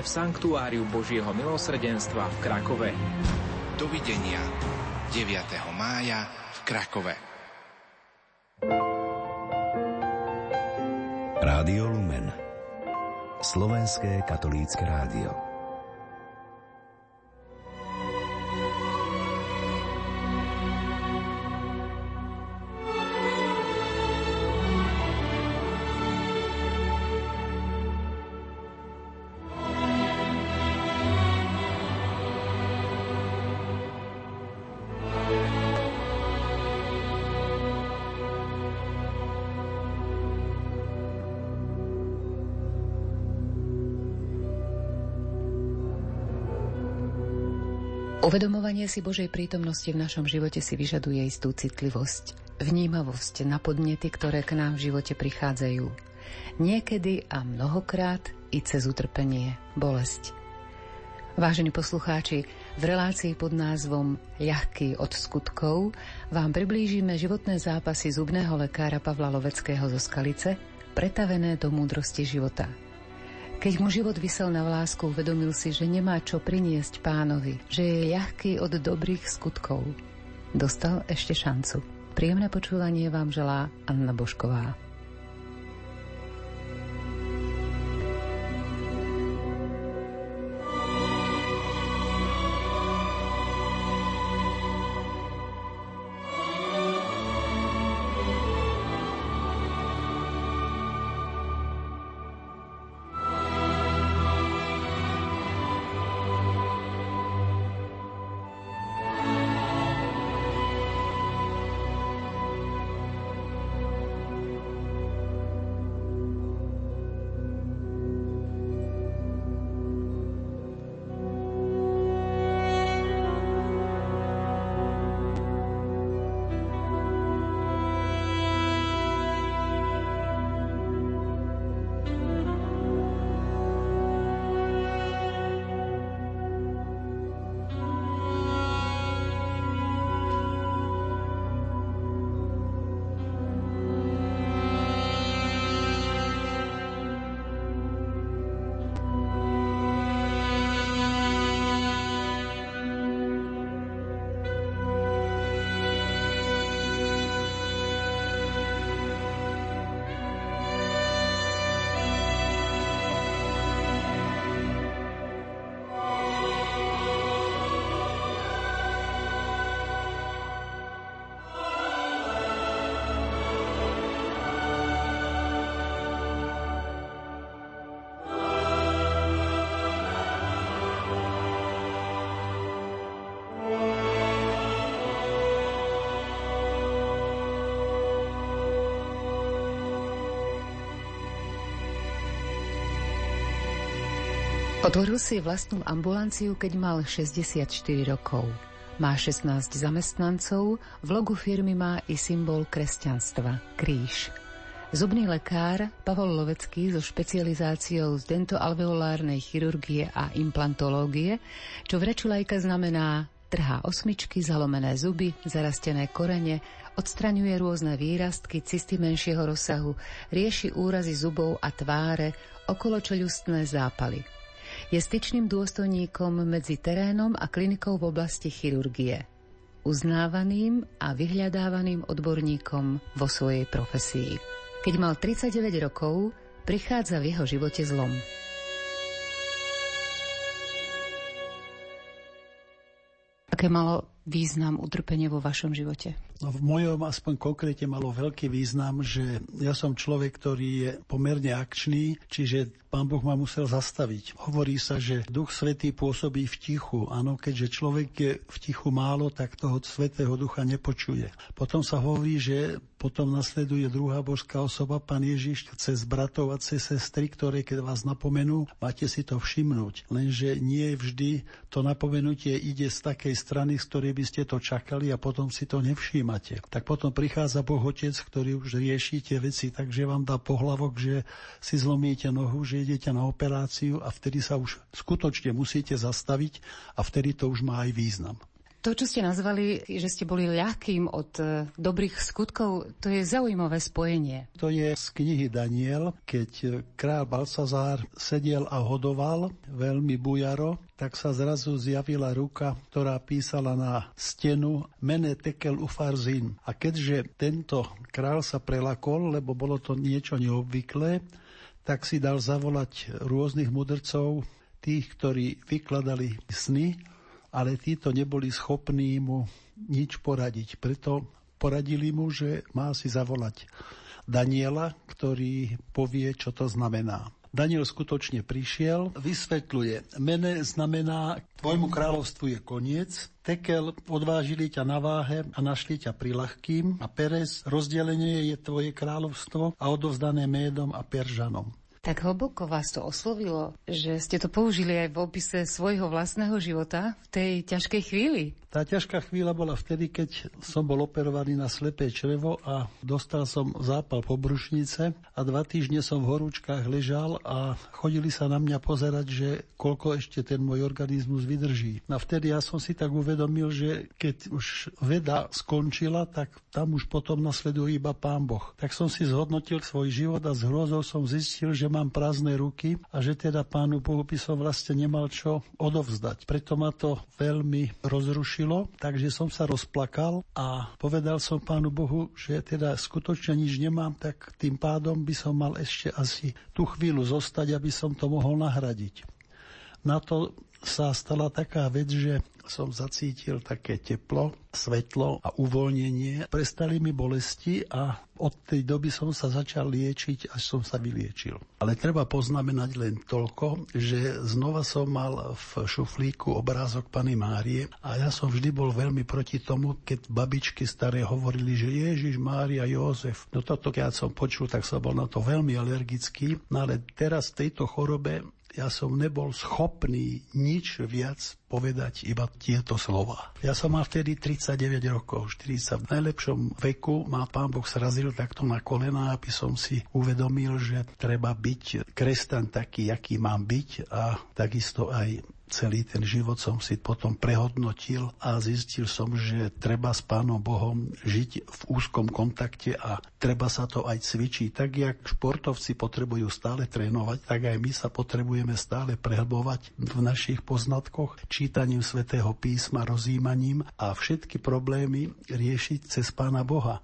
v Sanktuáriu Božieho milosrdenstva v Krakove. Dovidenia 9. mája v Krakove. Rádio Lumen Slovenské katolícke rádio Uvedomovanie si Božej prítomnosti v našom živote si vyžaduje istú citlivosť, vnímavosť na podnety, ktoré k nám v živote prichádzajú. Niekedy a mnohokrát i cez utrpenie, bolesť. Vážení poslucháči, v relácii pod názvom Ľahký od skutkov vám priblížime životné zápasy zubného lekára Pavla Loveckého zo Skalice, pretavené do múdrosti života – keď mu život vysel na vlásku, uvedomil si, že nemá čo priniesť pánovi, že je ľahký od dobrých skutkov. Dostal ešte šancu. Príjemné počúvanie vám želá Anna Bošková. Otvoril si vlastnú ambulanciu, keď mal 64 rokov. Má 16 zamestnancov, v logu firmy má i symbol kresťanstva – kríž. Zubný lekár Pavol Lovecký so špecializáciou z dentoalveolárnej chirurgie a implantológie, čo v reči lajka znamená trhá osmičky, zalomené zuby, zarastené korene, odstraňuje rôzne výrastky, cisty menšieho rozsahu, rieši úrazy zubov a tváre, okoločeľustné zápaly – je styčným dôstojníkom medzi terénom a klinikou v oblasti chirurgie. Uznávaným a vyhľadávaným odborníkom vo svojej profesii. Keď mal 39 rokov, prichádza v jeho živote zlom. Aké malo význam utrpenie vo vašom živote? No v mojom aspoň konkrétne malo veľký význam, že ja som človek, ktorý je pomerne akčný, čiže pán Boh ma musel zastaviť. Hovorí sa, že Duch Svetý pôsobí v tichu. Áno, keďže človek je v tichu málo, tak toho Svetého Ducha nepočuje. Potom sa hovorí, že potom nasleduje druhá božská osoba, pán Ježiš, cez bratov a cez sestry, ktoré keď vás napomenú, máte si to všimnúť. Lenže nie vždy to napomenutie ide z takej strany, z ktorej by ste to čakali a potom si to nevšímate. Tak potom prichádza Boh Otec, ktorý už rieši tie veci, takže vám dá pohlavok, že si zlomíte nohu, že idete na operáciu a vtedy sa už skutočne musíte zastaviť a vtedy to už má aj význam. To, čo ste nazvali, že ste boli ľahkým od e, dobrých skutkov, to je zaujímavé spojenie. To je z knihy Daniel, keď král Balsazár sedel a hodoval veľmi bujaro, tak sa zrazu zjavila ruka, ktorá písala na stenu Mene tekel ufarzin. A keďže tento král sa prelakol, lebo bolo to niečo neobvyklé, tak si dal zavolať rôznych mudrcov, tých, ktorí vykladali sny ale títo neboli schopní mu nič poradiť. Preto poradili mu, že má si zavolať Daniela, ktorý povie, čo to znamená. Daniel skutočne prišiel, vysvetľuje, mene znamená, tvojmu kráľovstvu je koniec, Tekel odvážili ťa na váhe a našli ťa pri ľahkým a Perez rozdelenie je tvoje kráľovstvo a odovzdané Médom a Peržanom. Tak hlboko vás to oslovilo, že ste to použili aj v opise svojho vlastného života v tej ťažkej chvíli. Tá ťažká chvíľa bola vtedy, keď som bol operovaný na slepé črevo a dostal som zápal pobrušnice a dva týždne som v horúčkách ležal a chodili sa na mňa pozerať, že koľko ešte ten môj organizmus vydrží. A vtedy ja som si tak uvedomil, že keď už veda skončila, tak tam už potom nasleduje iba Pán Boh. Tak som si zhodnotil svoj život a s hrozou som zistil, že mám prázdne ruky a že teda Pánu Bohu by som vlastne nemal čo odovzdať. Preto ma to veľmi rozrušilo takže som sa rozplakal a povedal som pánu Bohu, že teda skutočne nič nemám, tak tým pádom by som mal ešte asi tú chvíľu zostať, aby som to mohol nahradiť. Na to sa stala taká vec, že som zacítil také teplo, svetlo a uvoľnenie. Prestali mi bolesti a od tej doby som sa začal liečiť, až som sa vyliečil. Ale treba poznamenať len toľko, že znova som mal v šuflíku obrázok Pany Márie a ja som vždy bol veľmi proti tomu, keď babičky staré hovorili, že Ježiš, Mária, Jozef. No toto, keď som počul, tak som bol na to veľmi alergický. No ale teraz v tejto chorobe ja som nebol schopný nič viac povedať iba tieto slova. Ja som mal vtedy 39 rokov, 40. V najlepšom veku ma pán Boh srazil takto na kolena, aby som si uvedomil, že treba byť kresťan taký, aký mám byť a takisto aj celý ten život som si potom prehodnotil a zistil som, že treba s Pánom Bohom žiť v úzkom kontakte a treba sa to aj cvičiť. Tak, jak športovci potrebujú stále trénovať, tak aj my sa potrebujeme stále prehlbovať v našich poznatkoch, čítaním svätého písma, rozímaním a všetky problémy riešiť cez Pána Boha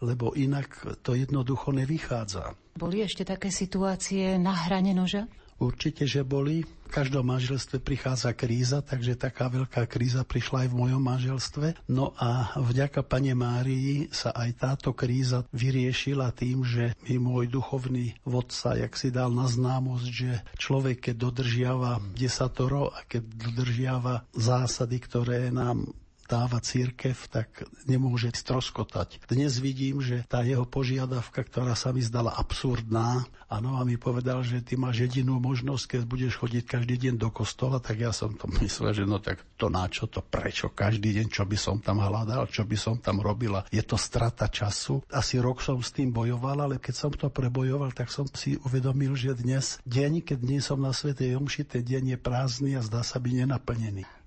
lebo inak to jednoducho nevychádza. Boli ešte také situácie na hrane noža? Určite, že boli. V každom manželstve prichádza kríza, takže taká veľká kríza prišla aj v mojom manželstve. No a vďaka Pane Márii sa aj táto kríza vyriešila tým, že mi môj duchovný vodca, jak si dal na známosť, že človek, keď dodržiava desatoro a keď dodržiava zásady, ktoré nám dáva církev, tak nemôže stroskotať. Dnes vidím, že tá jeho požiadavka, ktorá sa mi zdala absurdná, áno, a mi povedal, že ty máš jedinú možnosť, keď budeš chodiť každý deň do kostola, tak ja som to myslel, že no tak to na čo to, prečo každý deň, čo by som tam hľadal, čo by som tam robila. Je to strata času. Asi rok som s tým bojoval, ale keď som to prebojoval, tak som si uvedomil, že dnes, deň, keď nie som na Svetej Jomši, ten deň je prázdny a zdá sa byť nenaplnený.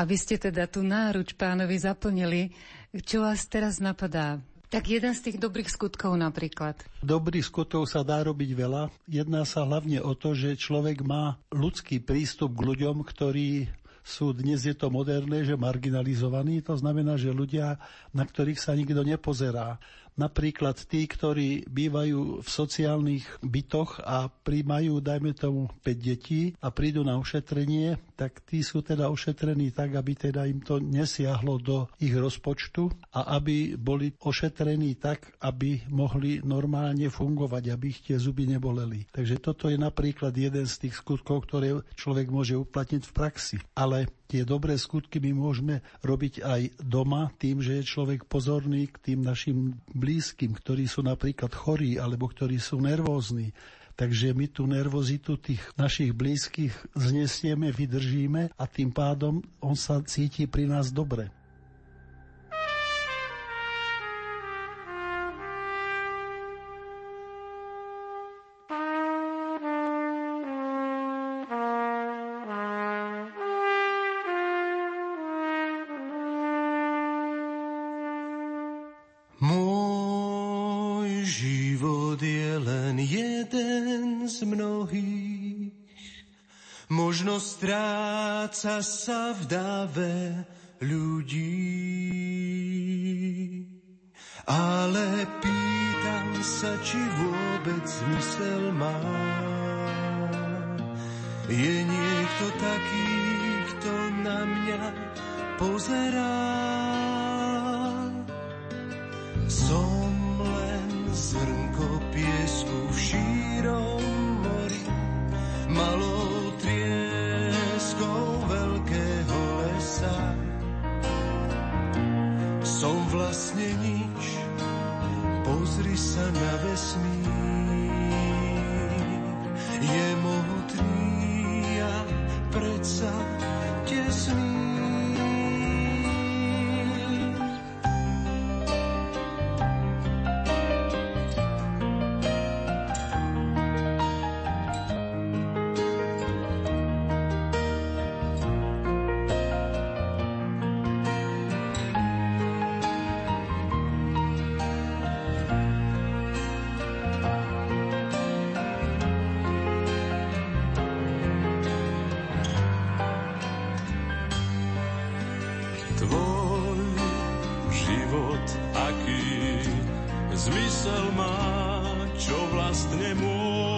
A vy ste teda tú náruč pánovi zaplnili. Čo vás teraz napadá? Tak jeden z tých dobrých skutkov napríklad. Dobrých skutkov sa dá robiť veľa. Jedná sa hlavne o to, že človek má ľudský prístup k ľuďom, ktorí sú dnes je to moderné, že marginalizovaní. To znamená, že ľudia, na ktorých sa nikto nepozerá. Napríklad tí, ktorí bývajú v sociálnych bytoch a príjmajú, dajme tomu, 5 detí a prídu na ošetrenie, tak tí sú teda ošetrení tak, aby teda im to nesiahlo do ich rozpočtu a aby boli ošetrení tak, aby mohli normálne fungovať, aby ich tie zuby neboleli. Takže toto je napríklad jeden z tých skutkov, ktoré človek môže uplatniť v praxi. Ale tie dobré skutky my môžeme robiť aj doma tým, že je človek pozorný k tým našim blízkym, ktorí sú napríklad chorí alebo ktorí sú nervózni. Takže my tú nervozitu tých našich blízkych znesieme, vydržíme a tým pádom on sa cíti pri nás dobre. Sa dáve zmysel má, čo vlastne môže.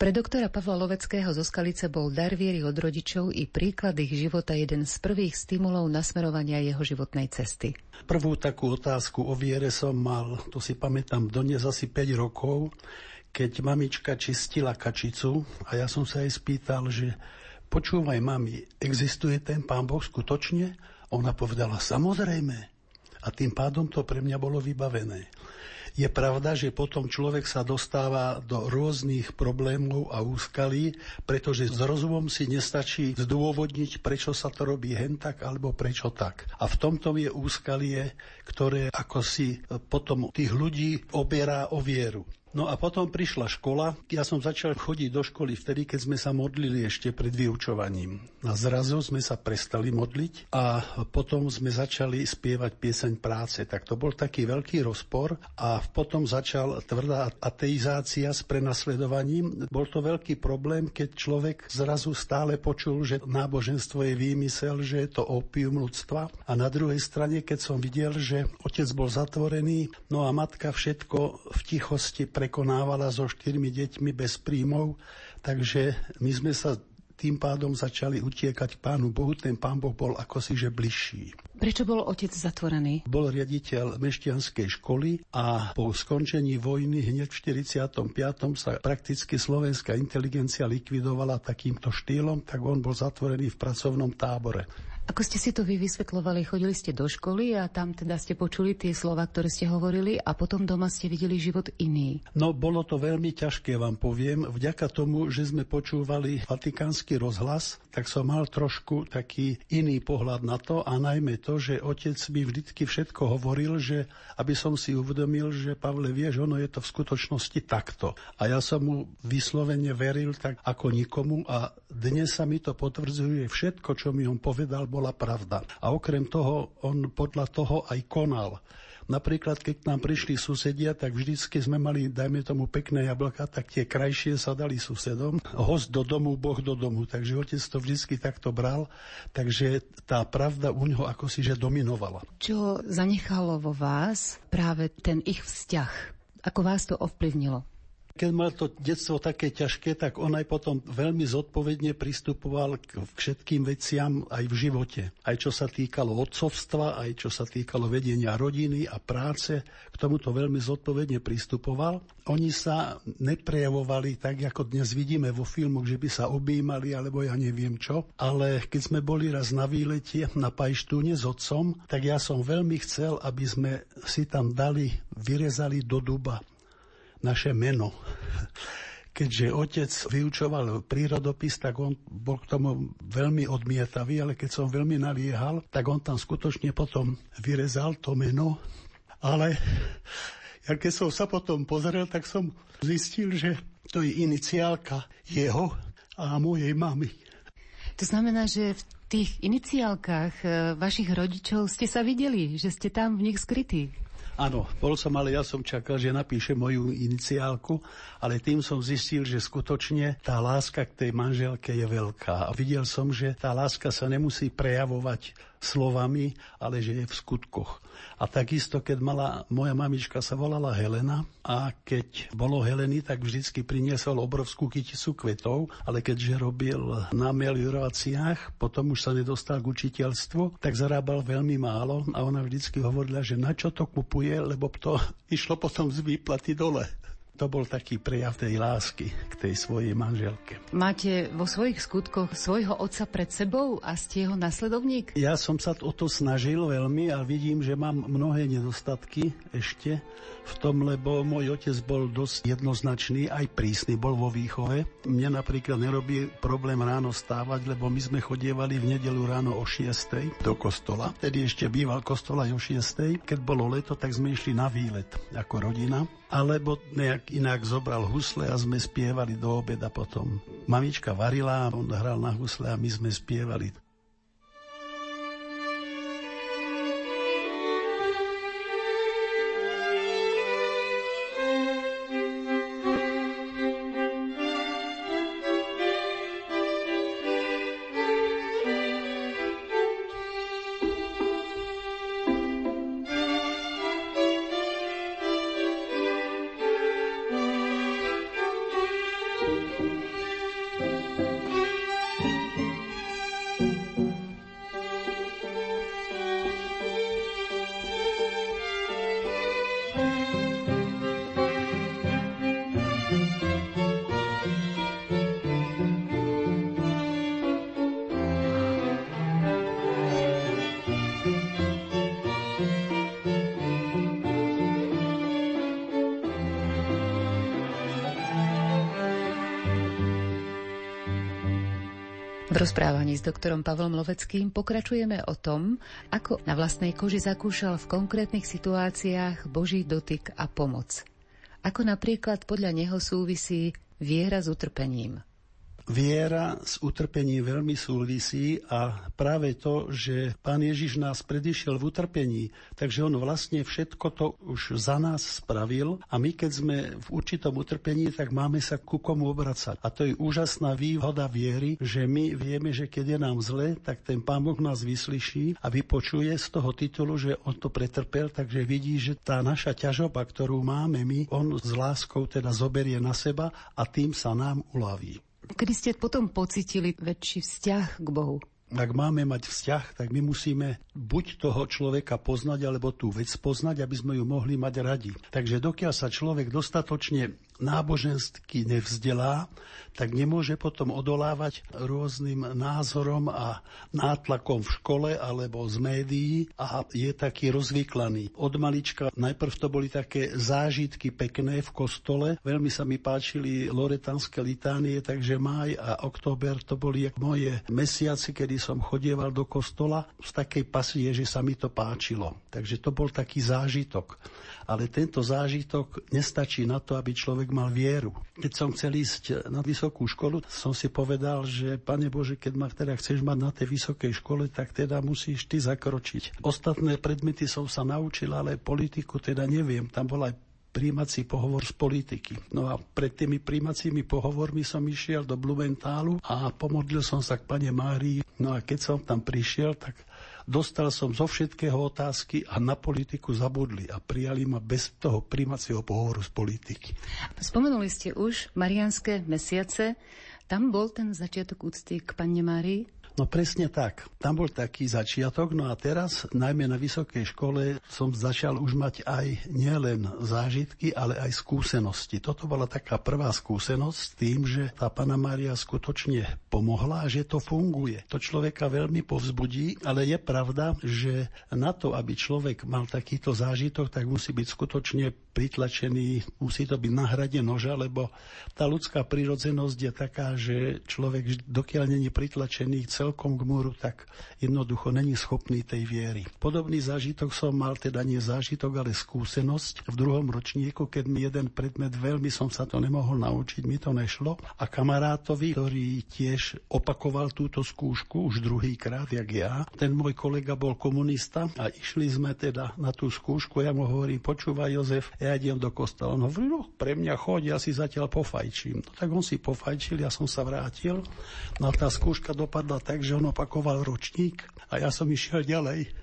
Pre doktora Pavla Loveckého zo Skalice bol dar viery od rodičov i príklad ich života jeden z prvých stimulov nasmerovania jeho životnej cesty. Prvú takú otázku o viere som mal, to si pamätám dnes asi 5 rokov, keď mamička čistila kačicu a ja som sa jej spýtal, že počúvaj mami, existuje ten pán Boh skutočne? Ona povedala, samozrejme. A tým pádom to pre mňa bolo vybavené. Je pravda, že potom človek sa dostáva do rôznych problémov a úskalí, pretože s rozumom si nestačí zdôvodniť, prečo sa to robí hen tak alebo prečo tak. A v tomto je úskalie, ktoré ako si potom tých ľudí oberá o vieru. No a potom prišla škola. Ja som začal chodiť do školy vtedy, keď sme sa modlili ešte pred vyučovaním. A zrazu sme sa prestali modliť a potom sme začali spievať pieseň práce. Tak to bol taký veľký rozpor a potom začal tvrdá ateizácia s prenasledovaním. Bol to veľký problém, keď človek zrazu stále počul, že náboženstvo je výmysel, že je to opium ľudstva. A na druhej strane, keď som videl, že otec bol zatvorený, no a matka všetko v tichosti prekonávala so štyrmi deťmi bez príjmov, takže my sme sa tým pádom začali utiekať k Pánu Bohu. Ten Pán Boh bol ako si že bližší. Prečo bol otec zatvorený? Bol riaditeľ mešťanskej školy a po skončení vojny hneď v 45. sa prakticky slovenská inteligencia likvidovala takýmto štýlom, tak on bol zatvorený v pracovnom tábore. Ako ste si to vy vysvetľovali? Chodili ste do školy a tam teda ste počuli tie slova, ktoré ste hovorili a potom doma ste videli život iný. No, bolo to veľmi ťažké, vám poviem. Vďaka tomu, že sme počúvali vatikánsky rozhlas, tak som mal trošku taký iný pohľad na to a najmä to, že otec mi vždycky všetko hovoril, že aby som si uvedomil, že Pavle, vieš, ono je to v skutočnosti takto. A ja som mu vyslovene veril tak ako nikomu a dnes sa mi to potvrdzuje, všetko, čo mi on povedal, bola pravda. A okrem toho, on podľa toho aj konal. Napríklad, keď nám prišli susedia, tak vždycky sme mali, dajme tomu, pekné jablka, tak tie krajšie sa dali susedom. Host do domu, Boh do domu. Takže otec to vždycky takto bral. Takže tá pravda u neho ako si že dominovala. Čo zanechalo vo vás práve ten ich vzťah? Ako vás to ovplyvnilo? Keď mal to detstvo také ťažké, tak on aj potom veľmi zodpovedne pristupoval k všetkým veciam aj v živote. Aj čo sa týkalo otcovstva, aj čo sa týkalo vedenia rodiny a práce, k tomuto veľmi zodpovedne pristupoval. Oni sa neprejavovali tak, ako dnes vidíme vo filmoch, že by sa objímali, alebo ja neviem čo. Ale keď sme boli raz na výlete na Pajštúne s otcom, tak ja som veľmi chcel, aby sme si tam dali, vyrezali do duba naše meno. Keďže otec vyučoval prírodopis, tak on bol k tomu veľmi odmietavý, ale keď som veľmi naliehal, tak on tam skutočne potom vyrezal to meno. Ale ja keď som sa potom pozrel, tak som zistil, že to je iniciálka jeho a mojej mamy. To znamená, že v tých iniciálkach eh, vašich rodičov ste sa videli, že ste tam v nich skrytí. Áno, bol som, ale ja som čakal, že napíše moju iniciálku, ale tým som zistil, že skutočne tá láska k tej manželke je veľká. A videl som, že tá láska sa nemusí prejavovať slovami, ale že je v skutkoch. A takisto, keď mala, moja mamička sa volala Helena a keď bolo Heleny, tak vždycky priniesol obrovskú kyticu kvetov, ale keďže robil na melioráciách, potom už sa nedostal k učiteľstvu, tak zarábal veľmi málo a ona vždycky hovorila, že na čo to kupuje, lebo to išlo potom z výplaty dole to bol taký prejav tej lásky k tej svojej manželke. Máte vo svojich skutkoch svojho otca pred sebou a ste jeho nasledovník? Ja som sa o to snažil veľmi a vidím, že mám mnohé nedostatky ešte v tom, lebo môj otec bol dosť jednoznačný, aj prísny bol vo výchove. Mne napríklad nerobí problém ráno stávať, lebo my sme chodievali v nedelu ráno o 6. do kostola. Tedy ešte býval kostol aj o 6. Keď bolo leto, tak sme išli na výlet ako rodina alebo nejak inak zobral husle a sme spievali do obeda potom. Mamička varila, on hral na husle a my sme spievali. Rozprávaní s doktorom Pavlom Loveckým pokračujeme o tom, ako na vlastnej koži zakúšal v konkrétnych situáciách Boží dotyk a pomoc. Ako napríklad podľa neho súvisí viera s utrpením viera s utrpením veľmi súvisí a práve to, že pán Ježiš nás predišiel v utrpení, takže on vlastne všetko to už za nás spravil a my keď sme v určitom utrpení, tak máme sa ku komu obracať. A to je úžasná výhoda viery, že my vieme, že keď je nám zle, tak ten pán Boh nás vyslyší a vypočuje z toho titulu, že on to pretrpel, takže vidí, že tá naša ťažoba, ktorú máme my, on s láskou teda zoberie na seba a tým sa nám uľaví. Kedy ste potom pocitili väčší vzťah k Bohu? Ak máme mať vzťah, tak my musíme buď toho človeka poznať, alebo tú vec poznať, aby sme ju mohli mať radi. Takže dokiaľ sa človek dostatočne nábožensky nevzdelá, tak nemôže potom odolávať rôznym názorom a nátlakom v škole alebo z médií a je taký rozvyklaný. Od malička najprv to boli také zážitky pekné v kostole. Veľmi sa mi páčili loretanské litánie, takže máj a október to boli moje mesiaci, kedy som chodieval do kostola z takej pasie, že sa mi to páčilo. Takže to bol taký zážitok ale tento zážitok nestačí na to, aby človek mal vieru. Keď som chcel ísť na vysokú školu, som si povedal, že Pane Bože, keď ma teda chceš mať na tej vysokej škole, tak teda musíš ty zakročiť. Ostatné predmety som sa naučil, ale politiku teda neviem. Tam bol aj príjmací pohovor z politiky. No a pred tými príjmacími pohovormi som išiel do Blumentálu a pomodlil som sa k pane Márii. No a keď som tam prišiel, tak Dostal som zo všetkého otázky a na politiku zabudli a prijali ma bez toho príjmacieho pohovoru z politiky. Spomenuli ste už marianské mesiace. Tam bol ten začiatok úcty k Panne Márii? No presne tak. Tam bol taký začiatok, no a teraz, najmä na vysokej škole, som začal už mať aj nielen zážitky, ale aj skúsenosti. Toto bola taká prvá skúsenosť s tým, že tá Pana Mária skutočne pomohla a že to funguje. To človeka veľmi povzbudí, ale je pravda, že na to, aby človek mal takýto zážitok, tak musí byť skutočne pritlačený, musí to byť na hrade noža, lebo tá ľudská prírodzenosť je taká, že človek, dokiaľ není pritlačený celkom k múru, tak jednoducho není schopný tej viery. Podobný zážitok som mal, teda nie zážitok, ale skúsenosť v druhom ročníku, keď mi jeden predmet, veľmi som sa to nemohol naučiť, mi to nešlo a kamarátovi, ktorý tiež opakoval túto skúšku už druhýkrát, jak ja, ten môj kolega bol komunista a išli sme teda na tú skúšku, ja mu hovorím, počúvaj Jozef, ja idem do kostola. On hovorí, no pre mňa choď, ja si zatiaľ pofajčím. No tak on si pofajčil, ja som sa vrátil. No a tá skúška dopadla tak, že on opakoval ročník a ja som išiel ďalej.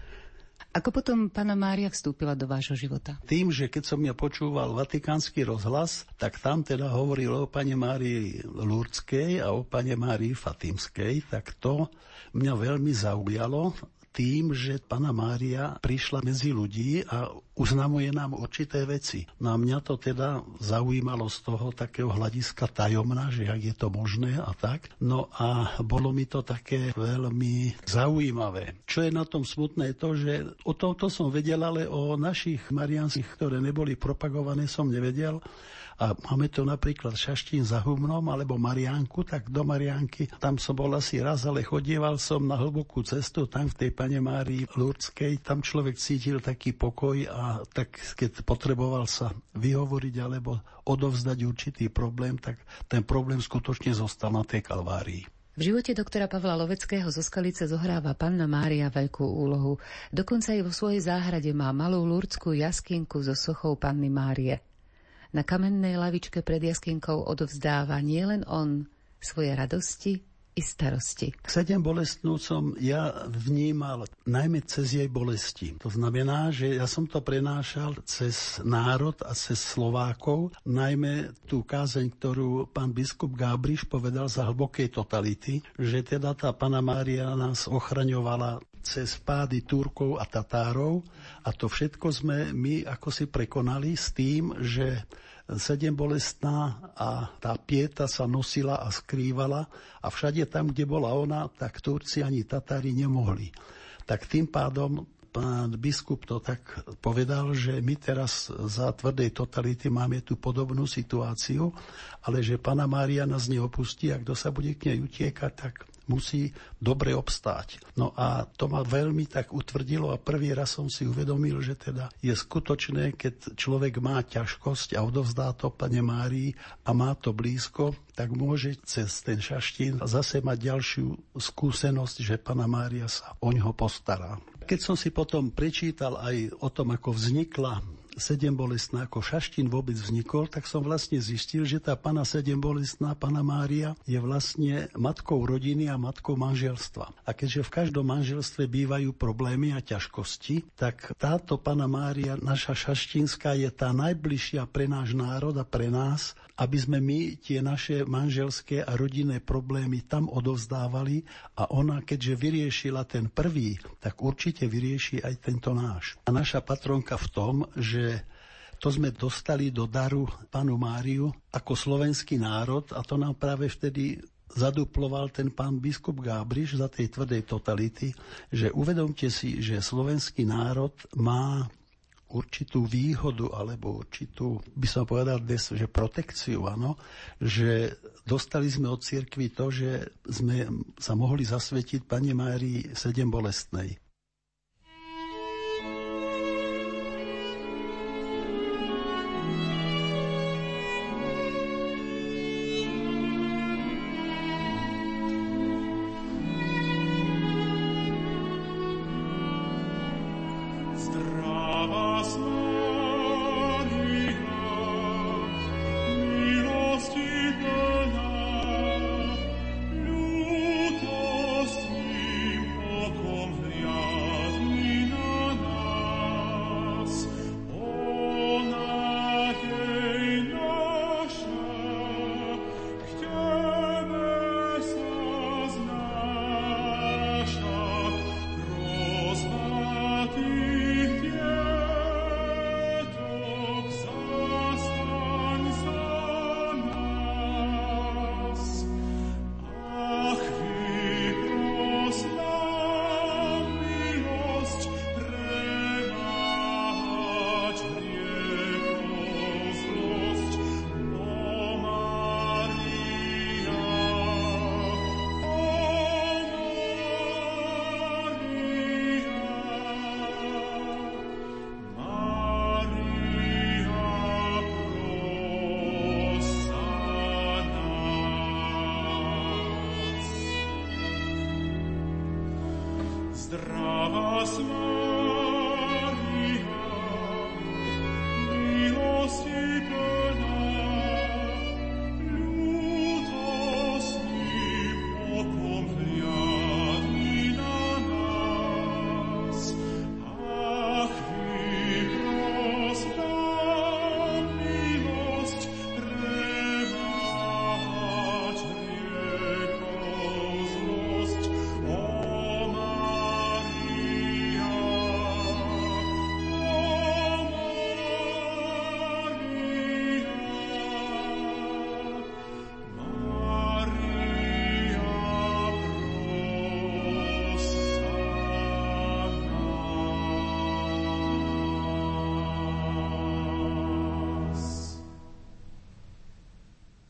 Ako potom pána Mária vstúpila do vášho života? Tým, že keď som ja počúval vatikánsky rozhlas, tak tam teda hovoril o pane Márii Lurdskej a o pane Márii Fatimskej, tak to mňa veľmi zaujalo tým, že Pana Mária prišla medzi ľudí a uznamuje nám určité veci. No a mňa to teda zaujímalo z toho takého hľadiska tajomna, že ak je to možné a tak. No a bolo mi to také veľmi zaujímavé. Čo je na tom smutné to, že o tomto som vedel, ale o našich marianských, ktoré neboli propagované, som nevedel. A máme tu napríklad Šaštín za Humnom alebo Mariánku, tak do Mariánky, tam som bol asi raz, ale chodieval som na hlbokú cestu, tam v tej pane Márii Lurdskej, tam človek cítil taký pokoj a tak keď potreboval sa vyhovoriť alebo odovzdať určitý problém, tak ten problém skutočne zostal na tej kalvárii. V živote doktora Pavla Loveckého zo Skalice zohráva panna Mária veľkú úlohu. Dokonca aj vo svojej záhrade má malú lurdskú jaskinku so sochou panny Márie. Na kamennej lavičke pred jaskinkou odovzdáva nielen on svoje radosti i starosti. Sedem bolestnú som ja vnímal najmä cez jej bolesti. To znamená, že ja som to prenášal cez národ a cez Slovákov, najmä tú kázeň, ktorú pán biskup Gábriš povedal za hlbokej totality, že teda tá pana Mária nás ochraňovala cez pády Turkov a Tatárov a to všetko sme my ako si prekonali s tým, že sedem bolestná a tá pieta sa nosila a skrývala a všade tam, kde bola ona, tak Turci ani Tatári nemohli. Tak tým pádom pán biskup to tak povedal, že my teraz za tvrdej totality máme tú podobnú situáciu, ale že pána Mária nás neopustí a kto sa bude k nej utiekať, tak musí dobre obstáť. No a to ma veľmi tak utvrdilo a prvý raz som si uvedomil, že teda je skutočné, keď človek má ťažkosť a odovzdá to pane Márii a má to blízko, tak môže cez ten šaštín zase mať ďalšiu skúsenosť, že pana Mária sa o ňoho postará. Keď som si potom prečítal aj o tom, ako vznikla sedem bolestná, ako Šaštín vôbec vznikol, tak som vlastne zistil, že tá pana sedem bolestná, pana Mária, je vlastne matkou rodiny a matkou manželstva. A keďže v každom manželstve bývajú problémy a ťažkosti, tak táto pana Mária, naša šaštínska, je tá najbližšia pre náš národ a pre nás, aby sme my tie naše manželské a rodinné problémy tam odovzdávali a ona, keďže vyriešila ten prvý, tak určite vyrieši aj tento náš. A naša patronka v tom, že To sme dostali do daru panu Máriu ako slovenský národ a to nám práve vtedy zaduploval ten pán biskup Gábriš za tej tvrdej totality, že uvedomte si, že slovenský národ má určitú výhodu alebo určitú, by som povedal dnes, že protekciu, áno, že dostali sme od cirkvi to, že sme sa mohli zasvetiť Pane Márii sedem bolestnej.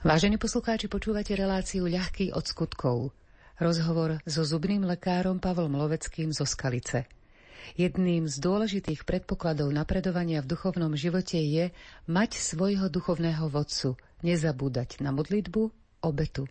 Vážení poslucháči, počúvate reláciu Ľahký od skutkov. Rozhovor so zubným lekárom Pavlom Loveckým zo Skalice. Jedným z dôležitých predpokladov napredovania v duchovnom živote je mať svojho duchovného vodcu, nezabúdať na modlitbu, obetu.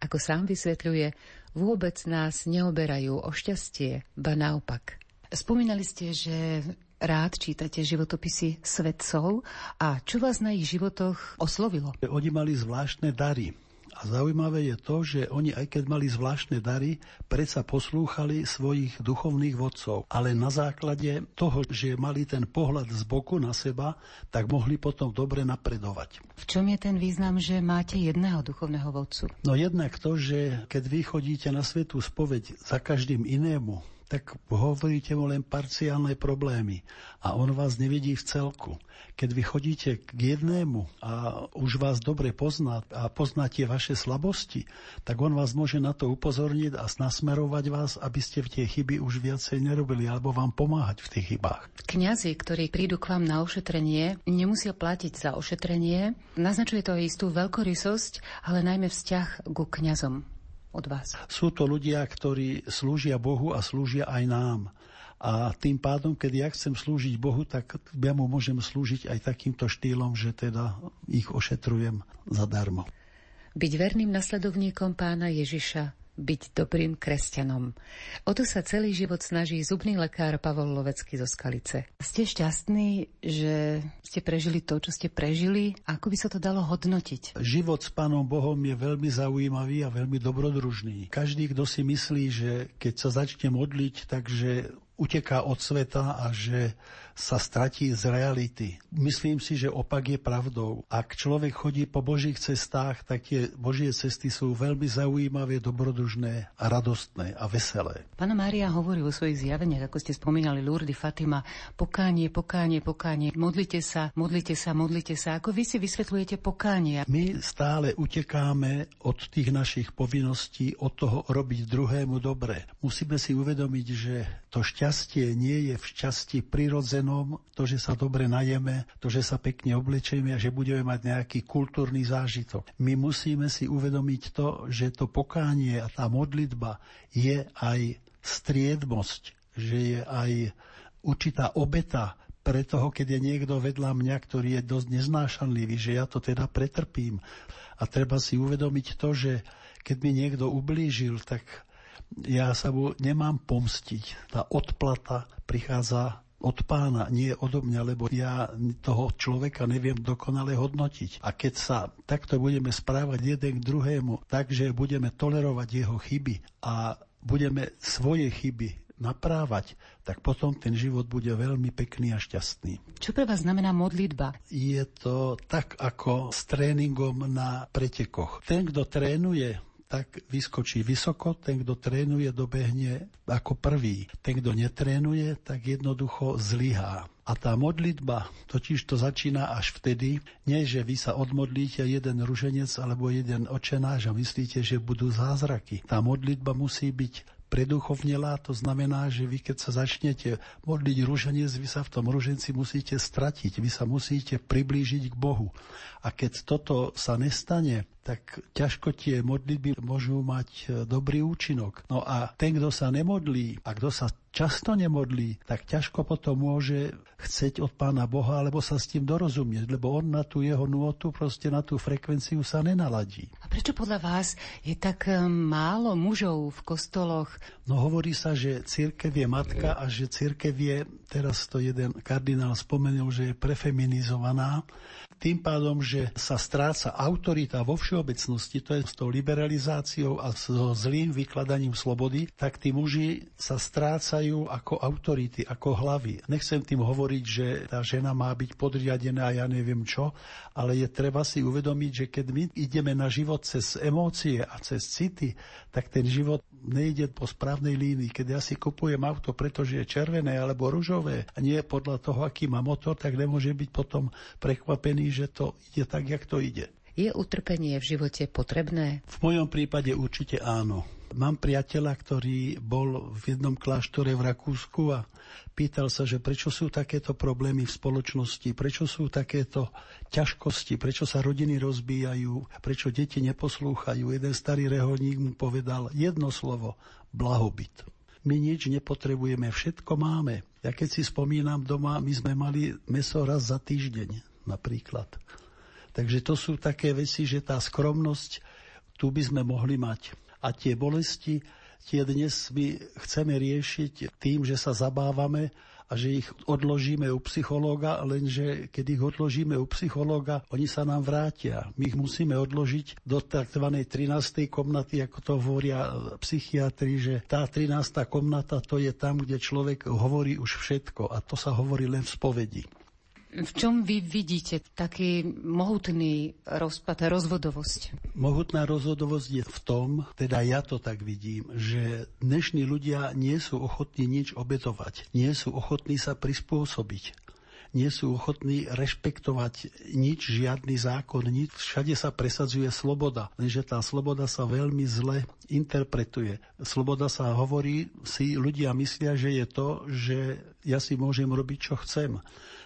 Ako sám vysvetľuje, vôbec nás neoberajú o šťastie, ba naopak. Spomínali ste, že rád čítate životopisy svetcov a čo vás na ich životoch oslovilo? Oni mali zvláštne dary. A zaujímavé je to, že oni aj keď mali zvláštne dary, predsa poslúchali svojich duchovných vodcov. Ale na základe toho, že mali ten pohľad z boku na seba, tak mohli potom dobre napredovať. V čom je ten význam, že máte jedného duchovného vodcu? No jednak to, že keď vy chodíte na svetú spoveď za každým inému, tak hovoríte mu len parciálne problémy a on vás nevidí v celku. Keď vy chodíte k jednému a už vás dobre pozná a poznáte vaše slabosti, tak on vás môže na to upozorniť a nasmerovať vás, aby ste v tie chyby už viacej nerobili alebo vám pomáhať v tých chybách. Kňazi, ktorí prídu k vám na ošetrenie, nemusia platiť za ošetrenie. Naznačuje to istú veľkorysosť, ale najmä vzťah ku kňazom od vás? Sú to ľudia, ktorí slúžia Bohu a slúžia aj nám. A tým pádom, keď ja chcem slúžiť Bohu, tak ja mu môžem slúžiť aj takýmto štýlom, že teda ich ošetrujem zadarmo. Byť verným nasledovníkom pána Ježiša byť dobrým kresťanom. O to sa celý život snaží zubný lekár Pavol Lovecký zo Skalice. Ste šťastní, že ste prežili to, čo ste prežili? Ako by sa to dalo hodnotiť? Život s Pánom Bohom je veľmi zaujímavý a veľmi dobrodružný. Každý, kto si myslí, že keď sa začne modliť, takže uteká od sveta a že sa stratí z reality. Myslím si, že opak je pravdou. Ak človek chodí po Božích cestách, tak tie Božie cesty sú veľmi zaujímavé, dobrodružné a radostné a veselé. Pána Mária hovorí o svojich zjaveniach, ako ste spomínali, Lourdes, Fatima, pokánie, pokánie, pokánie, modlite sa, modlite sa, modlite sa. Ako vy si vysvetľujete pokánie? My stále utekáme od tých našich povinností, od toho robiť druhému dobre. Musíme si uvedomiť, že to šťastie nie je v šťastí prirodzené plenom, to, že sa dobre najeme, to, že sa pekne oblečeme a že budeme mať nejaký kultúrny zážitok. My musíme si uvedomiť to, že to pokánie a tá modlitba je aj striedmosť, že je aj určitá obeta pre toho, keď je niekto vedľa mňa, ktorý je dosť neznášanlivý, že ja to teda pretrpím. A treba si uvedomiť to, že keď mi niekto ublížil, tak ja sa mu nemám pomstiť. Tá odplata prichádza od pána, nie odo mňa, lebo ja toho človeka neviem dokonale hodnotiť. A keď sa takto budeme správať jeden k druhému, takže budeme tolerovať jeho chyby a budeme svoje chyby naprávať, tak potom ten život bude veľmi pekný a šťastný. Čo pre vás znamená modlitba? Je to tak ako s tréningom na pretekoch. Ten, kto trénuje, tak vyskočí vysoko, ten, kto trénuje, dobehne ako prvý. Ten, kto netrénuje, tak jednoducho zlyhá. A tá modlitba, totiž to začína až vtedy, nie že vy sa odmodlíte jeden ruženec alebo jeden očenáš a myslíte, že budú zázraky. Tá modlitba musí byť preduchovnelá, to znamená, že vy keď sa začnete modliť ruženec, vy sa v tom ruženci musíte stratiť, vy sa musíte priblížiť k Bohu. A keď toto sa nestane, tak ťažko tie modlitby môžu mať e, dobrý účinok. No a ten, kto sa nemodlí a kto sa často nemodlí, tak ťažko potom môže chceť od Pána Boha, alebo sa s tým dorozumieť, lebo on na tú jeho nôtu, proste na tú frekvenciu sa nenaladí. A prečo podľa vás je tak eh, málo mužov v kostoloch? No hovorí sa, že církev je matka a že církev je, teraz to jeden kardinál spomenul, že je prefeminizovaná tým pádom, že sa stráca autorita vo všeobecnosti, to je s tou liberalizáciou a so zlým vykladaním slobody, tak tí muži sa strácajú ako autority, ako hlavy. Nechcem tým hovoriť, že tá žena má byť podriadená, ja neviem čo, ale je treba si uvedomiť, že keď my ideme na život cez emócie a cez city, tak ten život nejde po správnej línii. Keď ja si kupujem auto, pretože je červené alebo ružové a nie podľa toho, aký má motor, tak nemôže byť potom prekvapený, že to ide tak, jak to ide. Je utrpenie v živote potrebné? V mojom prípade určite áno. Mám priateľa, ktorý bol v jednom kláštore v Rakúsku a pýtal sa, že prečo sú takéto problémy v spoločnosti, prečo sú takéto ťažkosti, prečo sa rodiny rozbíjajú, prečo deti neposlúchajú. Jeden starý reholník mu povedal jedno slovo, blahobyt. My nič nepotrebujeme, všetko máme. Ja keď si spomínam doma, my sme mali meso raz za týždeň napríklad. Takže to sú také veci, že tá skromnosť tu by sme mohli mať. A tie bolesti, tie dnes my chceme riešiť tým, že sa zabávame a že ich odložíme u psychológa, lenže keď ich odložíme u psychológa, oni sa nám vrátia. My ich musíme odložiť do tzv. 13. komnaty, ako to hovoria psychiatri, že tá 13. komnata to je tam, kde človek hovorí už všetko a to sa hovorí len v spovedi. V čom vy vidíte taký mohutný rozpad, rozvodovosť? Mohutná rozvodovosť je v tom, teda ja to tak vidím, že dnešní ľudia nie sú ochotní nič obetovať, nie sú ochotní sa prispôsobiť nie sú ochotní rešpektovať nič, žiadny zákon, nič. Všade sa presadzuje sloboda, lenže tá sloboda sa veľmi zle interpretuje. Sloboda sa hovorí, si ľudia myslia, že je to, že ja si môžem robiť, čo chcem.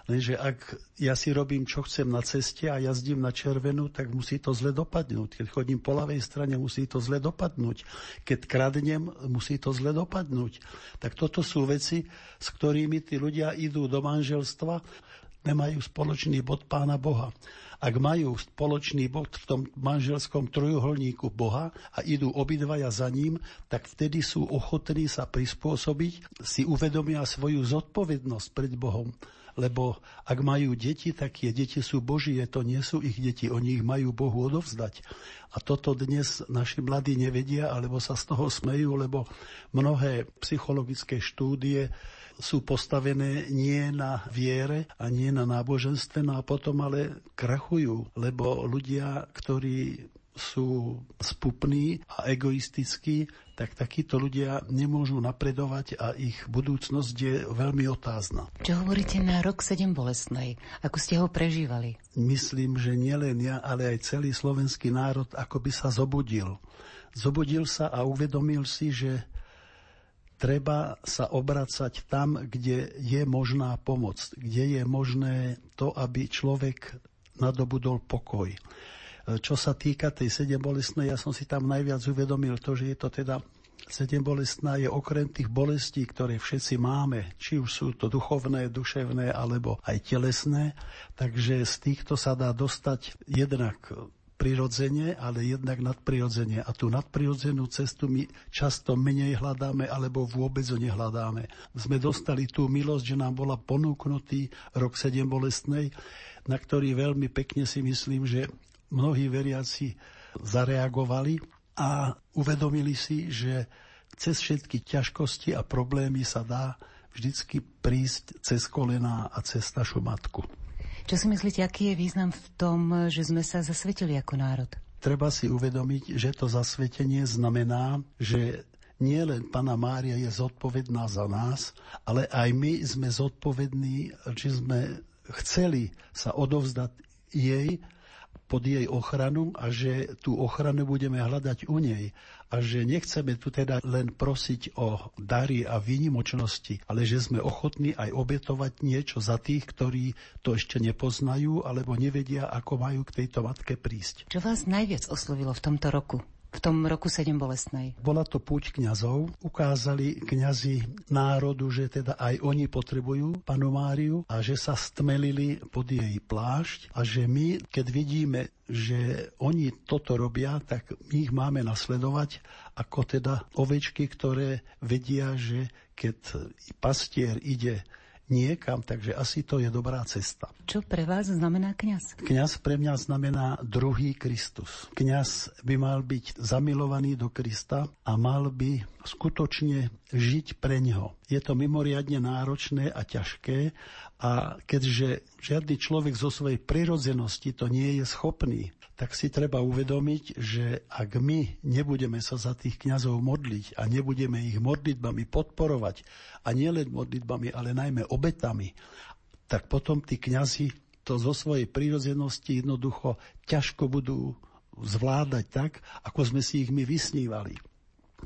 Lenže ak ja si robím, čo chcem na ceste a jazdím na červenú, tak musí to zle dopadnúť. Keď chodím po ľavej strane, musí to zle dopadnúť. Keď kradnem, musí to zle dopadnúť. Tak toto sú veci, s ktorými tí ľudia idú do manželstva, nemajú spoločný bod Pána Boha. Ak majú spoločný bod v tom manželskom trojuholníku Boha a idú obidvaja za ním, tak vtedy sú ochotní sa prispôsobiť, si uvedomia svoju zodpovednosť pred Bohom lebo ak majú deti, tak tie deti sú Božie, to nie sú ich deti, oni ich majú Bohu odovzdať. A toto dnes naši mladí nevedia, alebo sa z toho smejú, lebo mnohé psychologické štúdie sú postavené nie na viere a nie na náboženstve, no a potom ale krachujú, lebo ľudia, ktorí sú spupní a egoistickí, tak takíto ľudia nemôžu napredovať a ich budúcnosť je veľmi otázna. Čo hovoríte na rok 7 bolestnej? Ako ste ho prežívali? Myslím, že nielen ja, ale aj celý slovenský národ ako by sa zobudil. Zobudil sa a uvedomil si, že treba sa obracať tam, kde je možná pomoc, kde je možné to, aby človek nadobudol pokoj. Čo sa týka tej sedem bolestnej, ja som si tam najviac uvedomil to, že je to teda sedem bolestná je okrem tých bolestí, ktoré všetci máme, či už sú to duchovné, duševné alebo aj telesné, takže z týchto sa dá dostať jednak prirodzene, ale jednak nadprirodzene. A tú nadprirodzenú cestu my často menej hľadáme, alebo vôbec ho nehľadáme. Sme dostali tú milosť, že nám bola ponúknutý rok 7 bolestnej, na ktorý veľmi pekne si myslím, že mnohí veriaci zareagovali a uvedomili si, že cez všetky ťažkosti a problémy sa dá vždycky prísť cez kolená a cez našu matku. Čo si myslíte, aký je význam v tom, že sme sa zasvetili ako národ? Treba si uvedomiť, že to zasvetenie znamená, že nie len Pana Mária je zodpovedná za nás, ale aj my sme zodpovední, že sme chceli sa odovzdať jej pod jej ochranu a že tú ochranu budeme hľadať u nej a že nechceme tu teda len prosiť o dary a výnimočnosti, ale že sme ochotní aj obetovať niečo za tých, ktorí to ešte nepoznajú alebo nevedia, ako majú k tejto matke prísť. Čo vás najviac oslovilo v tomto roku? V tom roku 7 bolestnej? Bola to púť kňazov. Ukázali kňazi národu, že teda aj oni potrebujú panu Máriu a že sa stmelili pod jej plášť a že my, keď vidíme, že oni toto robia, tak my ich máme nasledovať ako teda ovečky, ktoré vedia, že keď pastier ide niekam, takže asi to je dobrá cesta. Čo pre vás znamená kňaz? Kňaz pre mňa znamená druhý Kristus. Kňaz by mal byť zamilovaný do Krista a mal by skutočne žiť pre ňo. Je to mimoriadne náročné a ťažké a keďže žiadny človek zo svojej prirodzenosti to nie je schopný, tak si treba uvedomiť, že ak my nebudeme sa za tých kňazov modliť a nebudeme ich modlitbami podporovať, a nielen modlitbami, ale najmä obetami, tak potom tí kňazi to zo svojej prírodzenosti jednoducho ťažko budú zvládať tak, ako sme si ich my vysnívali.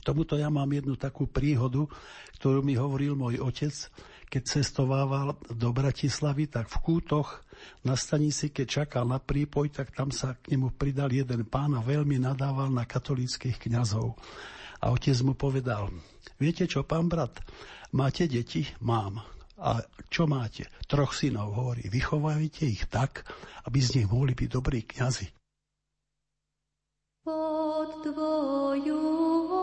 Tomuto ja mám jednu takú príhodu, ktorú mi hovoril môj otec, keď cestovával do Bratislavy, tak v kútoch na stanici, keď čakal na prípoj, tak tam sa k nemu pridal jeden pán a veľmi nadával na katolíckých kňazov. A otec mu povedal, viete čo, pán brat, máte deti? Mám. A čo máte? Troch synov, hovorí, vychovajte ich tak, aby z nich mohli byť dobrí kňazi. Pod tvoju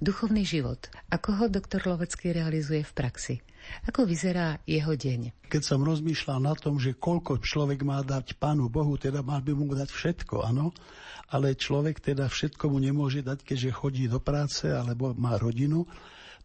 Duchovný život. Ako ho doktor Lovecký realizuje v praxi? Ako vyzerá jeho deň? Keď som rozmýšľal na tom, že koľko človek má dať Pánu Bohu, teda mal by mu dať všetko, áno, ale človek teda všetko mu nemôže dať, keďže chodí do práce alebo má rodinu,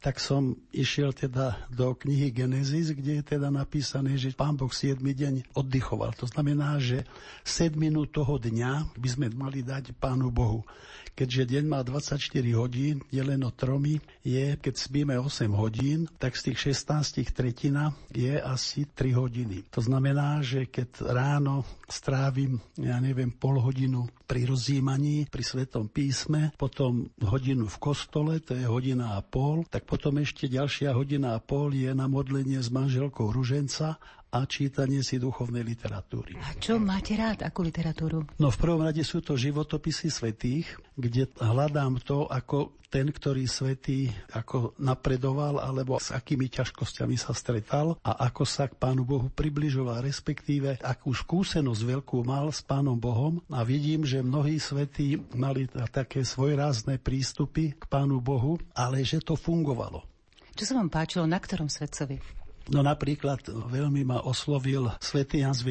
tak som išiel teda do knihy Genesis, kde je teda napísané, že pán Boh 7 deň oddychoval. To znamená, že 7 minút toho dňa by sme mali dať pánu Bohu. Keďže deň má 24 hodín, deleno tromi, je, keď spíme 8 hodín, tak z tých 16 tretina je asi 3 hodiny. To znamená, že keď ráno strávim, ja neviem, pol hodinu pri rozjímaní, pri Svetom písme, potom hodinu v kostole, to je hodina a pol, tak potom ešte ďalšia hodina a pol je na modlenie s manželkou Ruženca a čítanie si duchovnej literatúry. A čo máte rád, akú literatúru? No v prvom rade sú to životopisy svetých, kde hľadám to, ako ten, ktorý svetý ako napredoval, alebo s akými ťažkosťami sa stretal a ako sa k Pánu Bohu približoval, respektíve akú skúsenosť veľkú mal s Pánom Bohom a vidím, že mnohí svetí mali také svojrázne prístupy k Pánu Bohu, ale že to fungovalo. Čo sa vám páčilo na ktorom svetcovi? No napríklad veľmi ma oslovil svätý Jan z.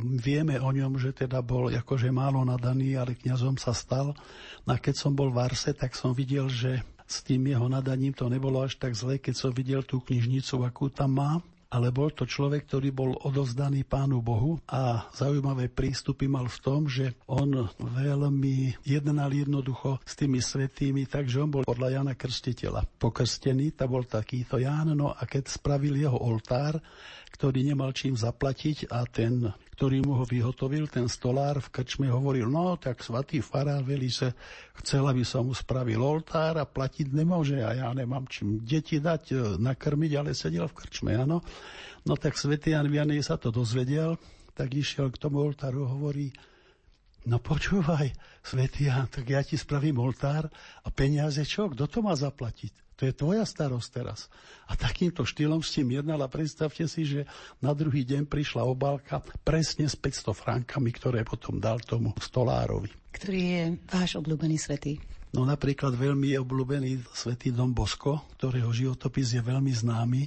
Vieme o ňom, že teda bol akože málo nadaný, ale kňazom sa stal. No a keď som bol v Arse, tak som videl, že s tým jeho nadaním to nebolo až tak zle, keď som videl tú knižnicu, akú tam má ale bol to človek, ktorý bol odozdaný Pánu Bohu a zaujímavé prístupy mal v tom, že on veľmi jednal jednoducho s tými svetými, takže on bol podľa Jana Krstiteľa pokrstený, to bol takýto Ján, no a keď spravil jeho oltár, ktorý nemal čím zaplatiť a ten, ktorý mu ho vyhotovil, ten stolár v krčme hovoril, no tak svatý farár veli, že chcel, aby som mu spravil oltár a platiť nemôže a ja nemám čím deti dať, e, nakrmiť, ale sedel v krčme, áno. No tak svätý Jan Vianney sa to dozvedel, tak išiel k tomu oltáru a hovorí, No počúvaj, svätý Jan, tak ja ti spravím oltár a peniaze čo? Kto to má zaplatiť? To je tvoja starosť teraz. A takýmto štýlom s tým jednal a predstavte si, že na druhý deň prišla obálka presne s 500 frankami, ktoré potom dal tomu stolárovi. Ktorý je váš obľúbený svetý? No napríklad veľmi obľúbený svetý Dom Bosko, ktorého životopis je veľmi známy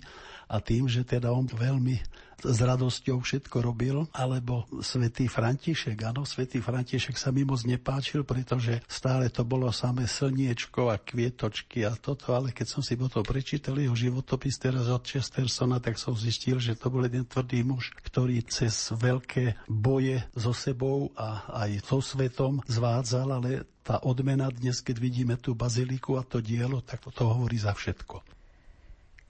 a tým, že teda on veľmi s radosťou všetko robil, alebo svätý František, áno, svätý František sa mi moc nepáčil, pretože stále to bolo samé slniečko a kvietočky a toto, ale keď som si potom prečítal jeho životopis teraz od Chestersona, tak som zistil, že to bol jeden tvrdý muž, ktorý cez veľké boje so sebou a aj so svetom zvádzal, ale tá odmena dnes, keď vidíme tú baziliku a to dielo, tak to hovorí za všetko.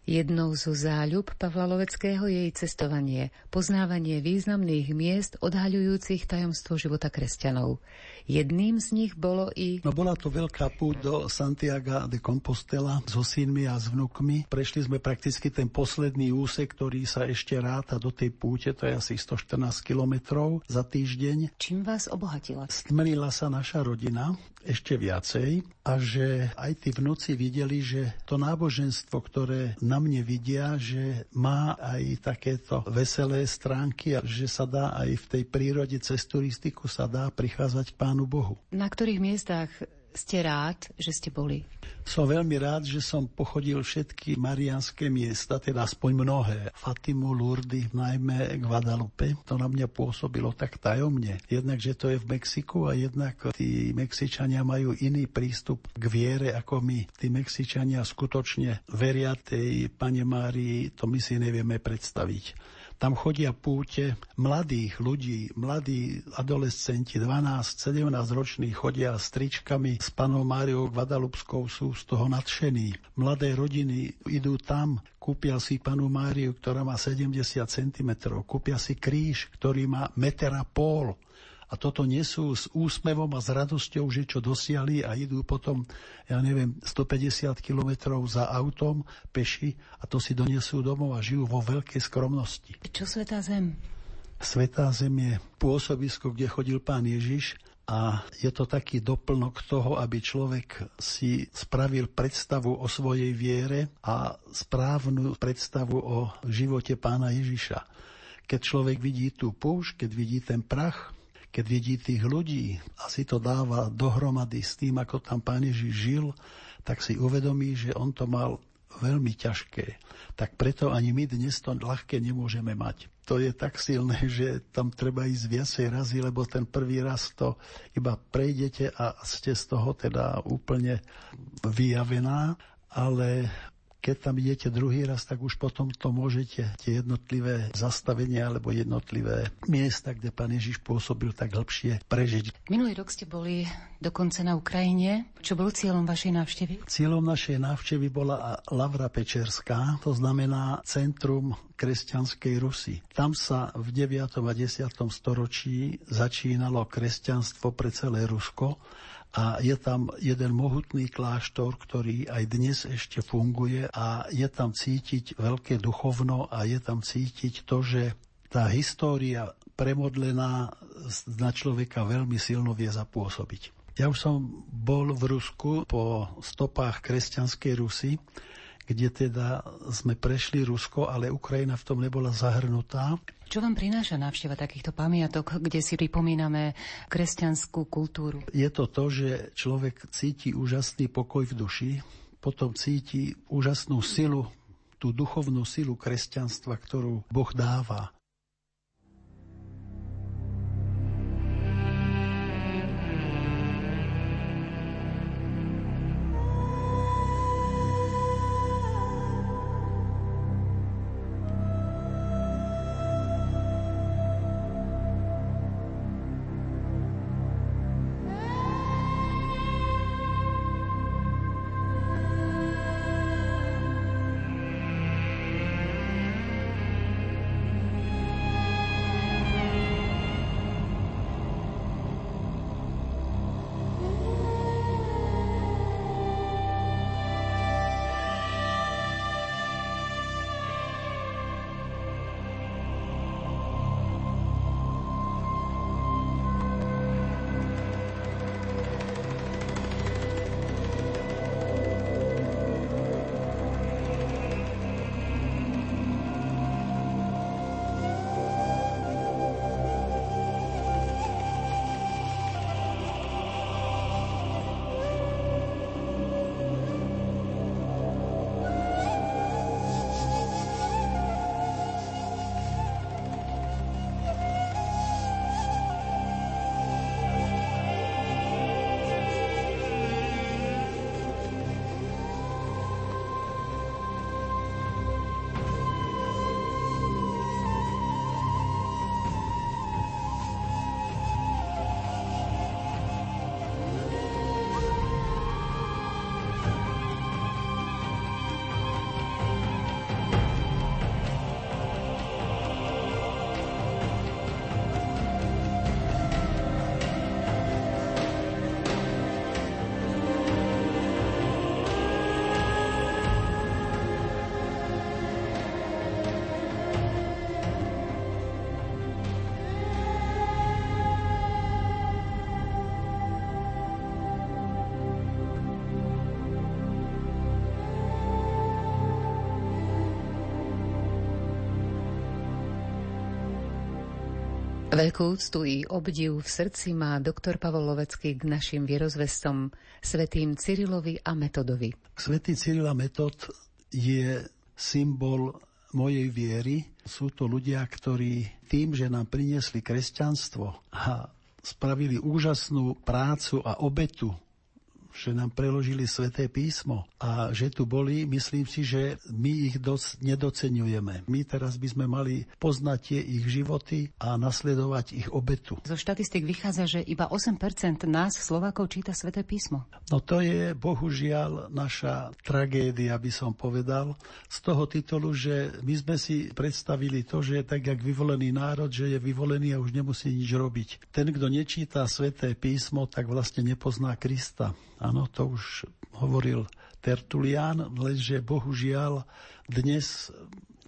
Jednou zo záľub Pavla Loveckého je jej cestovanie, poznávanie významných miest odhaľujúcich tajomstvo života kresťanov. Jedným z nich bolo i... No bola to veľká púť do Santiago de Compostela so synmi a s vnukmi. Prešli sme prakticky ten posledný úsek, ktorý sa ešte ráta do tej púte, to je asi 114 kilometrov za týždeň. Čím vás obohatila? Stmrila sa naša rodina ešte viacej a že aj tí vnúci videli, že to náboženstvo, ktoré na mne vidia, že má aj takéto veselé stránky a že sa dá aj v tej prírode cez turistiku sa dá prichádzať k Pánu Bohu. Na ktorých miestach ste rád, že ste boli? Som veľmi rád, že som pochodil všetky marianské miesta, teda aspoň mnohé. Fatimu, Lourdes, najmä Guadalupe. To na mňa pôsobilo tak tajomne. Jednak, že to je v Mexiku a jednak tí Mexičania majú iný prístup k viere ako my. Tí Mexičania skutočne veria tej Pane Márii, to my si nevieme predstaviť. Tam chodia púte mladých ľudí, mladí adolescenti, 12-17 roční chodia s tričkami s panou Máriou Guadalupskou, sú z toho nadšení. Mladé rodiny idú tam, kúpia si panu Máriu, ktorá má 70 cm, kúpia si kríž, ktorý má meter pol a toto nesú s úsmevom a s radosťou, že čo dosiali a idú potom, ja neviem, 150 kilometrov za autom peši a to si donesú domov a žijú vo veľkej skromnosti. Čo Svetá Zem? Svetá Zem je pôsobisko, kde chodil pán Ježiš a je to taký doplnok toho, aby človek si spravil predstavu o svojej viere a správnu predstavu o živote pána Ježiša. Keď človek vidí tú púšť, keď vidí ten prach, keď vidí tých ľudí a si to dáva dohromady s tým, ako tam Pán Ježiš žil, tak si uvedomí, že on to mal veľmi ťažké. Tak preto ani my dnes to ľahké nemôžeme mať. To je tak silné, že tam treba ísť viacej razy, lebo ten prvý raz to iba prejdete a ste z toho teda úplne vyjavená, ale keď tam idete druhý raz, tak už potom to môžete tie jednotlivé zastavenia alebo jednotlivé miesta, kde pán Ježiš pôsobil, tak hĺbšie prežiť. Minulý rok ste boli dokonca na Ukrajine. Čo bol cieľom vašej návštevy? Cieľom našej návštevy bola Lavra Pečerská, to znamená Centrum kresťanskej Rusy. Tam sa v 9. a 10. storočí začínalo kresťanstvo pre celé Rusko a je tam jeden mohutný kláštor, ktorý aj dnes ešte funguje a je tam cítiť veľké duchovno a je tam cítiť to, že tá história premodlená na človeka veľmi silno vie zapôsobiť. Ja už som bol v Rusku po stopách kresťanskej Rusy kde teda sme prešli Rusko, ale Ukrajina v tom nebola zahrnutá. Čo vám prináša návšteva takýchto pamiatok, kde si pripomíname kresťanskú kultúru? Je to to, že človek cíti úžasný pokoj v duši, potom cíti úžasnú silu, tú duchovnú silu kresťanstva, ktorú Boh dáva. Veľkú úctu i obdiv v srdci má doktor Pavol Lovecký k našim vierozvestom svetým Cyrilovi a Metodovi. Svetý Cyril a Metod je symbol mojej viery. Sú to ľudia, ktorí tým, že nám priniesli kresťanstvo a spravili úžasnú prácu a obetu že nám preložili sveté písmo a že tu boli, myslím si, že my ich dosť nedocenujeme. My teraz by sme mali poznať tie ich životy a nasledovať ich obetu. Zo štatistik vychádza, že iba 8% nás, Slovákov, číta sveté písmo. No to je bohužiaľ naša tragédia, by som povedal, z toho titulu, že my sme si predstavili to, že je tak, jak vyvolený národ, že je vyvolený a už nemusí nič robiť. Ten, kto nečíta sveté písmo, tak vlastne nepozná Krista. Áno, to už hovoril Tertulian, lenže bohužiaľ dnes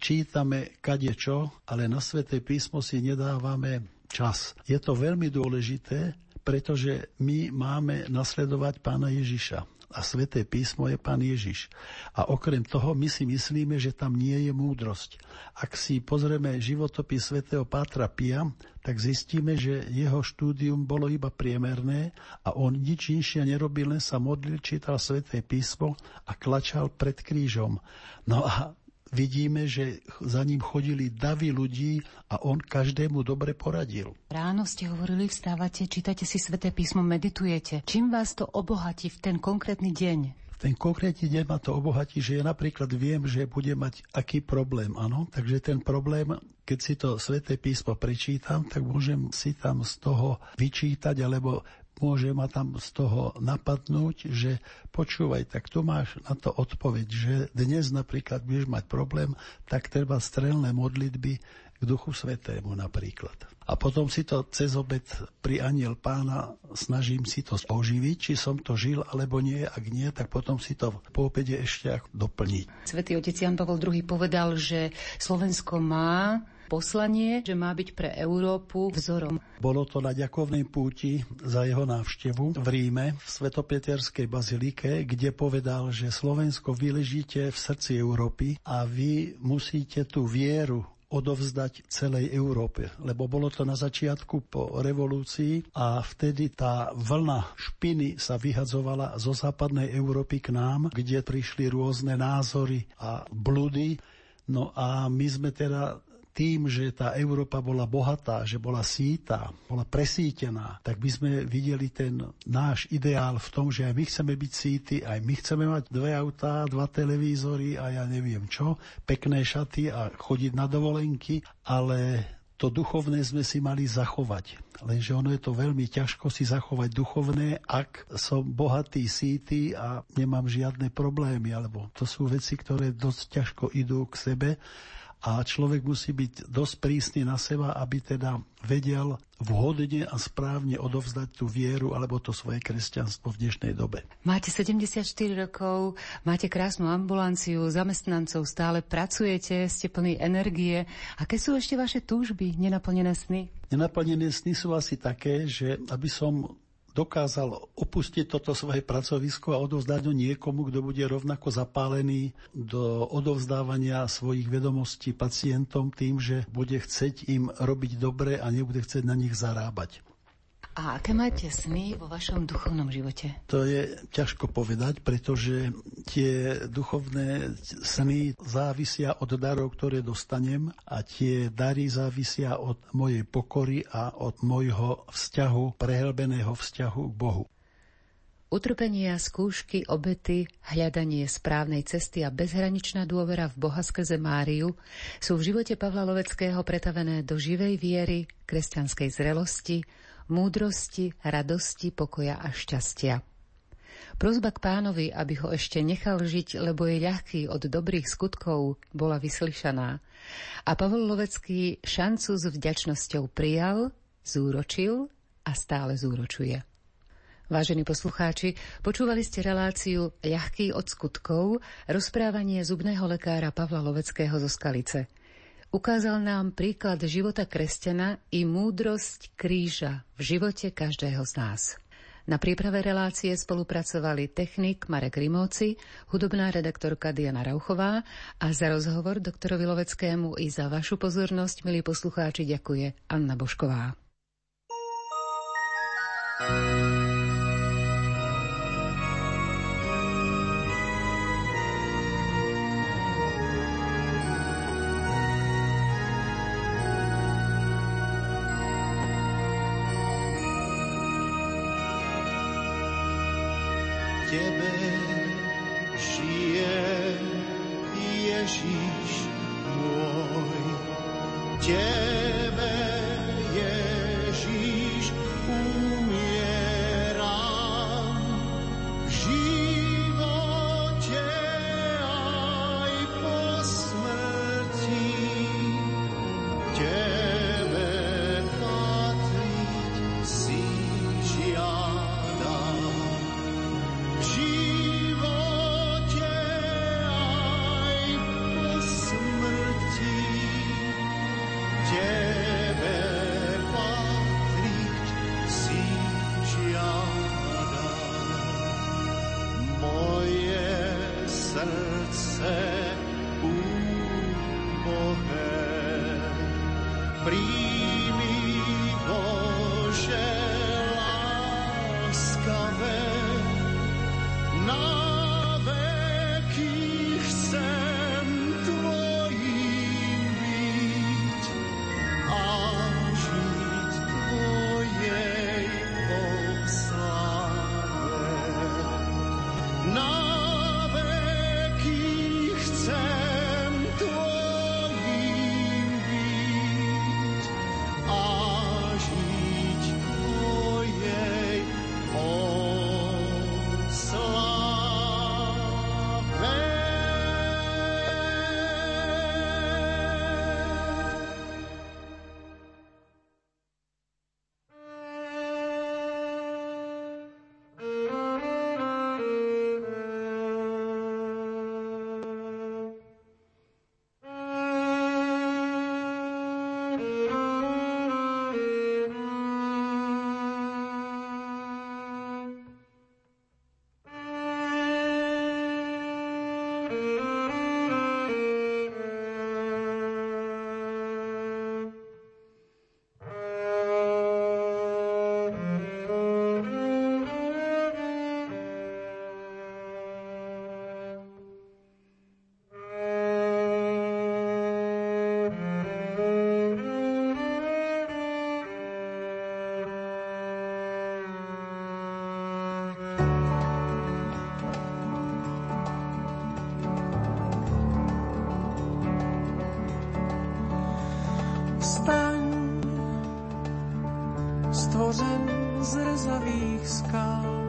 čítame kadečo, ale na sveté písmo si nedávame čas. Je to veľmi dôležité, pretože my máme nasledovať pána Ježiša a sveté písmo je pán Ježiš. A okrem toho my si myslíme, že tam nie je múdrosť. Ak si pozrieme životopis svätého Pátra Pia, tak zistíme, že jeho štúdium bolo iba priemerné a on nič inšie nerobil, len sa modlil, čítal sveté písmo a klačal pred krížom. No a vidíme, že za ním chodili davy ľudí a on každému dobre poradil. Ráno ste hovorili, vstávate, čítate si sväté písmo, meditujete. Čím vás to obohatí v ten konkrétny deň? ten konkrétny deň ma to obohatí, že ja napríklad viem, že bude mať aký problém, áno. Takže ten problém, keď si to sväté písmo prečítam, tak môžem si tam z toho vyčítať, alebo môže ma tam z toho napadnúť, že počúvaj, tak tu máš na to odpoveď, že dnes napríklad budeš mať problém, tak treba strelné modlitby k Duchu Svetému napríklad. A potom si to cez obed pri aniel pána snažím si to oživiť, či som to žil alebo nie. Ak nie, tak potom si to po obede ešte doplniť. Svetý otec Jan Pavel II povedal, že Slovensko má poslanie, že má byť pre Európu vzorom. Bolo to na ďakovnej púti za jeho návštevu v Ríme, v Svetopeterskej bazilike, kde povedal, že Slovensko vyležíte v srdci Európy a vy musíte tú vieru odovzdať celej Európe. Lebo bolo to na začiatku po revolúcii a vtedy tá vlna špiny sa vyhadzovala zo západnej Európy k nám, kde prišli rôzne názory a bludy. No a my sme teda tým, že tá Európa bola bohatá, že bola síta, bola presítená, tak by sme videli ten náš ideál v tom, že aj my chceme byť síty, aj my chceme mať dve autá, dva televízory a ja neviem čo, pekné šaty a chodiť na dovolenky, ale to duchovné sme si mali zachovať. Lenže ono je to veľmi ťažko si zachovať duchovné, ak som bohatý, síty a nemám žiadne problémy, alebo to sú veci, ktoré dosť ťažko idú k sebe a človek musí byť dosť prísny na seba, aby teda vedel vhodne a správne odovzdať tú vieru alebo to svoje kresťanstvo v dnešnej dobe. Máte 74 rokov, máte krásnu ambulanciu, zamestnancov, stále pracujete, ste plní energie. Aké sú ešte vaše túžby, nenaplnené sny? Nenaplnené sny sú asi také, že aby som dokázal opustiť toto svoje pracovisko a odovzdať ho niekomu, kto bude rovnako zapálený do odovzdávania svojich vedomostí pacientom tým, že bude chceť im robiť dobre a nebude chcieť na nich zarábať. A aké máte sny vo vašom duchovnom živote? To je ťažko povedať, pretože tie duchovné sny závisia od darov, ktoré dostanem a tie dary závisia od mojej pokory a od môjho vzťahu, prehlbeného vzťahu k Bohu. Utrpenia, skúšky, obety, hľadanie správnej cesty a bezhraničná dôvera v Boha skrze Máriu sú v živote Pavla Loveckého pretavené do živej viery, kresťanskej zrelosti, múdrosti, radosti, pokoja a šťastia. Prozba k pánovi, aby ho ešte nechal žiť, lebo je ľahký od dobrých skutkov, bola vyslyšaná. A Pavol Lovecký šancu s vďačnosťou prijal, zúročil a stále zúročuje. Vážení poslucháči, počúvali ste reláciu Ľahký od skutkov, rozprávanie zubného lekára Pavla Loveckého zo Skalice. Ukázal nám príklad života kresťana i múdrosť kríža v živote každého z nás. Na príprave relácie spolupracovali technik Marek Rimovci, hudobná redaktorka Diana Rauchová a za rozhovor doktorovi Loveckému i za vašu pozornosť, milí poslucháči, ďakuje Anna Bošková. thank you abrir. svých skal.